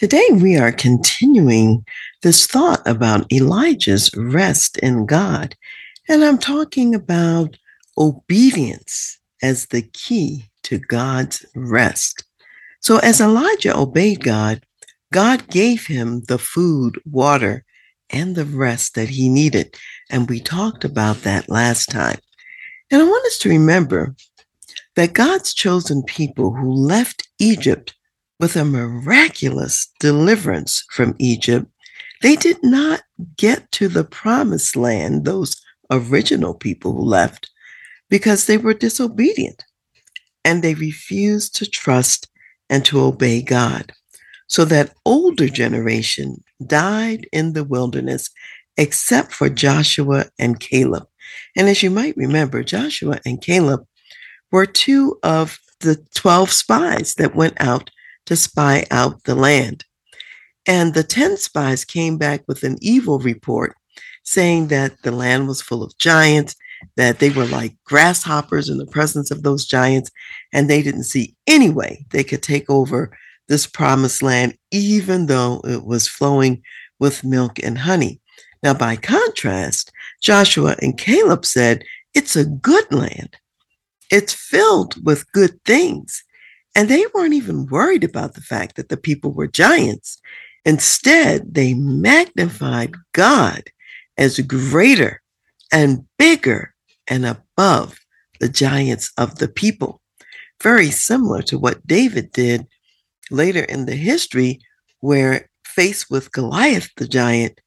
Today, we are continuing this thought about Elijah's rest in God. And I'm talking about obedience as the key to God's rest. So, as Elijah obeyed God, God gave him the food, water, and the rest that he needed. And we talked about that last time. And I want us to remember that God's chosen people who left Egypt with a miraculous deliverance from Egypt, they did not get to the promised land, those original people who left, because they were disobedient and they refused to trust and to obey God. So that older generation died in the wilderness, except for Joshua and Caleb. And as you might remember, Joshua and Caleb were two of the 12 spies that went out to spy out the land. And the 10 spies came back with an evil report saying that the land was full of giants, that they were like grasshoppers in the presence of those giants, and they didn't see any way they could take over this promised land, even though it was flowing with milk and honey. Now, by contrast, Joshua and Caleb said, It's a good land. It's filled with good things. And they weren't even worried about the fact that the people were giants. Instead, they magnified God as greater and bigger and above the giants of the people. Very similar to what David did later in the history, where faced with Goliath the giant,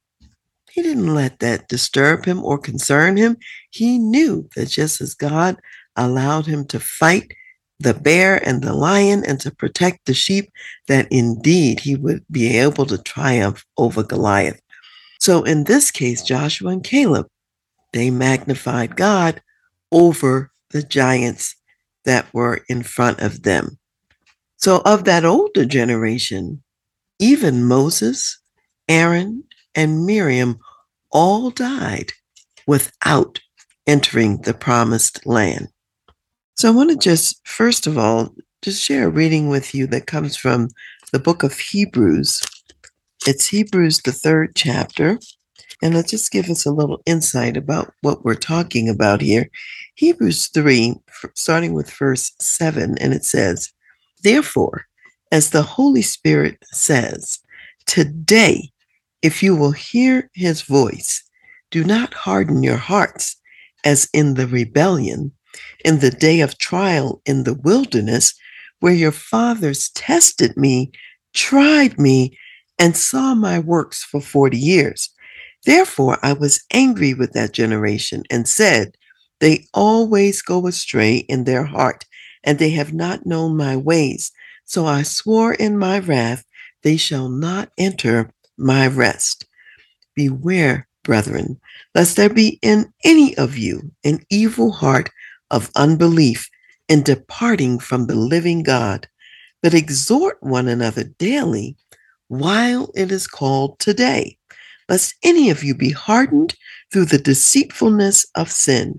he didn't let that disturb him or concern him. He knew that just as God allowed him to fight the bear and the lion and to protect the sheep, that indeed he would be able to triumph over Goliath. So in this case, Joshua and Caleb, they magnified God over the giants that were in front of them. So, of that older generation, even Moses, Aaron, and Miriam all died without entering the promised land. So I want to just, first of all, just share a reading with you that comes from the book of Hebrews. It's Hebrews, the third chapter. And let's just give us a little insight about what we're talking about here. Hebrews 3, starting with verse 7, and it says, Therefore, as the Holy Spirit says, today, if you will hear his voice, do not harden your hearts as in the rebellion in the day of trial in the wilderness, where your fathers tested me, tried me, and saw my works for 40 years. Therefore, I was angry with that generation and said, They always go astray in their heart, and they have not known my ways. So I swore in my wrath, They shall not enter my rest. Beware, brethren, lest there be in any of you an evil heart of unbelief and departing from the living God, but exhort one another daily while it is called today, lest any of you be hardened through the deceitfulness of sin.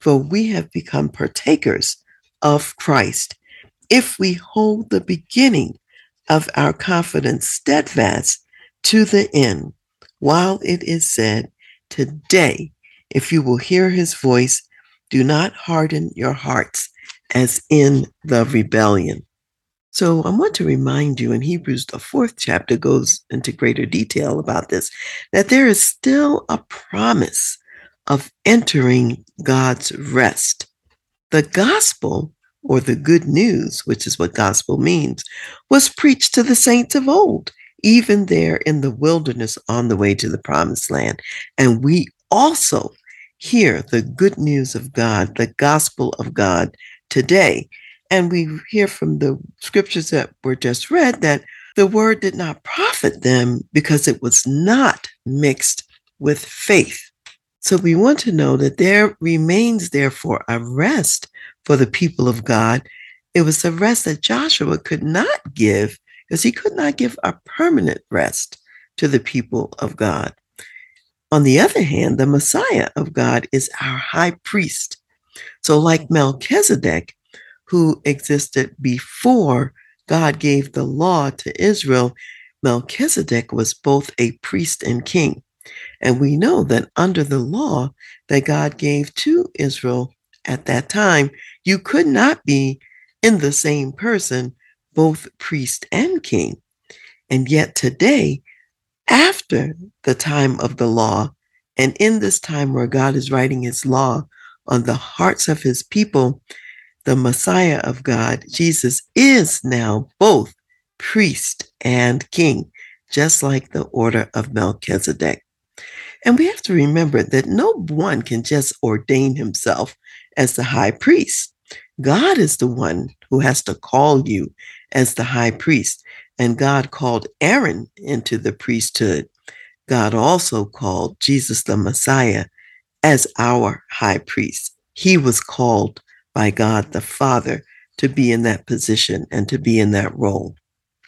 For we have become partakers of Christ if we hold the beginning of our confidence steadfast to the end, while it is said, Today, if you will hear his voice, do not harden your hearts as in the rebellion. So I want to remind you in Hebrews, the fourth chapter goes into greater detail about this, that there is still a promise of entering God's rest. The gospel, or the good news, which is what gospel means, was preached to the saints of old, even there in the wilderness on the way to the promised land. And we also hear the good news of God, the gospel of God today. And we hear from the scriptures that were just read that The word did not profit them because it was not mixed with faith. So we want to know that there remains, therefore, a rest for the people of God. It was a rest that Joshua could not give because he could not give a permanent rest to the people of God. On the other hand, the Messiah of God is our high priest. So, like Melchizedek, who existed before God gave the law to Israel, Melchizedek was both a priest and king. And we know that under the law that God gave to Israel at that time, you could not be in the same person, both priest and king. And yet today, after the time of the law, and in this time where God is writing his law on the hearts of his people, the Messiah of God, Jesus, is now both priest and king, just like the order of Melchizedek. And we have to remember that no one can just ordain himself as the high priest. God is the one who has to call you as the high priest. And God called Aaron into the priesthood. God also called Jesus the Messiah as our high priest. He was called by God the Father to be in that position and to be in that role.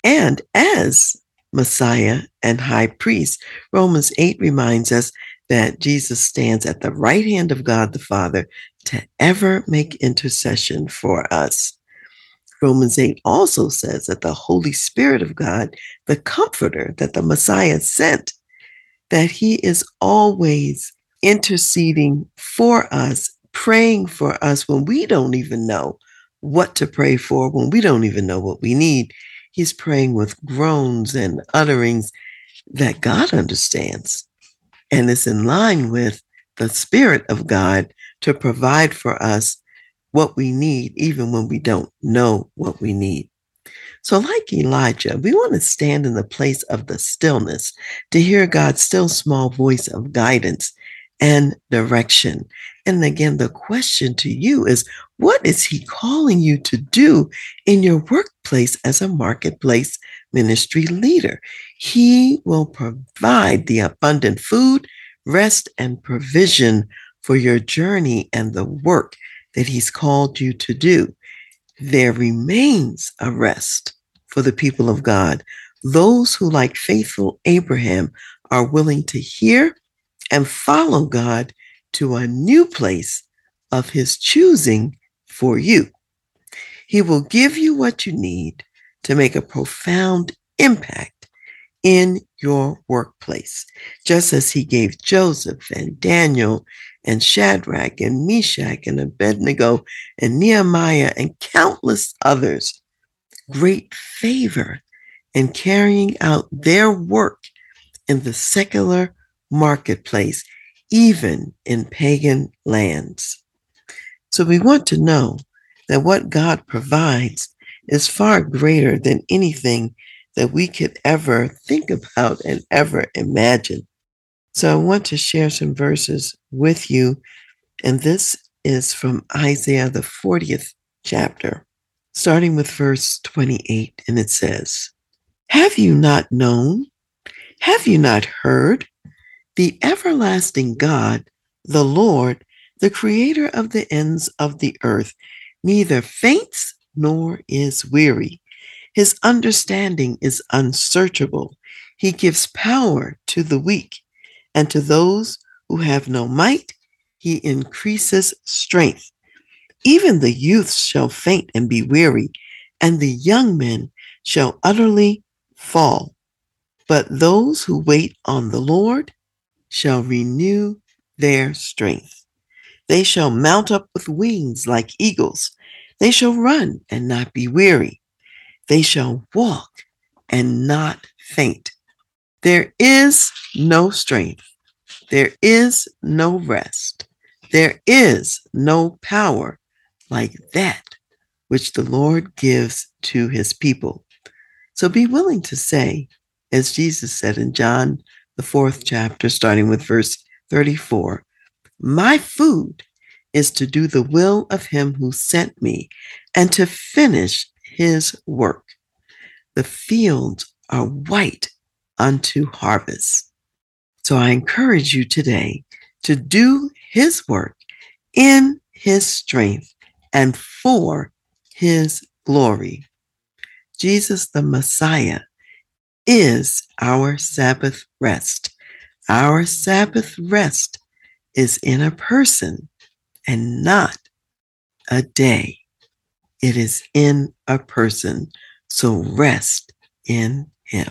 And as Messiah and high priest, Romans 8 reminds us that Jesus stands at the right hand of God the Father to ever make intercession for us. Romans 8 also says that the Holy Spirit of God, the comforter that the Messiah sent, that he is always interceding for us praying for us when we don't even know what to pray for, when we don't even know what we need. He's praying with groans and utterings that God understands and is in line with the Spirit of God to provide for us what we need, even when we don't know what we need. So, like Elijah, we want to stand in the place of the stillness to hear God's still small voice of guidance and direction. And again, the question to you is what is he calling you to do in your workplace as a marketplace ministry leader? He will provide the abundant food, rest, and provision for your journey and the work that he's called you to do. There remains a rest for the people of God. Those who, like faithful Abraham, are willing to hear and follow God to a new place of his choosing for you. He will give you what you need to make a profound impact in your workplace, just as he gave Joseph and Daniel and Shadrach and Meshach and Abednego and Nehemiah and countless others great favor in carrying out their work in the secular marketplace, even in pagan lands. So we want to know that what God provides is far greater than anything that we could ever think about and ever imagine. So I want to share some verses with you, and this is from Isaiah, the 40th chapter, starting with verse 28, and it says, Have you not known? Have you not heard? the everlasting God, the Lord, the creator of the ends of the earth, neither faints nor is weary. His understanding is unsearchable. He gives power to the weak, and to those who have no might, he increases strength. Even the youths shall faint and be weary, and the young men shall utterly fall. But those who wait on the Lord shall renew their strength. They shall mount up with wings like eagles. They shall run and not be weary. They shall walk and not faint. There is no strength. There is no rest. There is no power like that which the Lord gives to his people. So be willing to say, as Jesus said in John the fourth chapter, starting with verse 34. My food is to do the will of him who sent me and to finish his work. The fields are white unto harvest. So I encourage you today to do his work in his strength and for his glory. Jesus the Messiah is our Sabbath rest. Our Sabbath rest is in a person and not a day. It is in a person. So rest in him.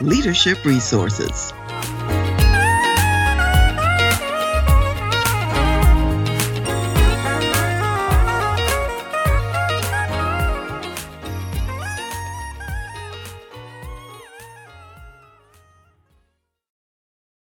leadership resources.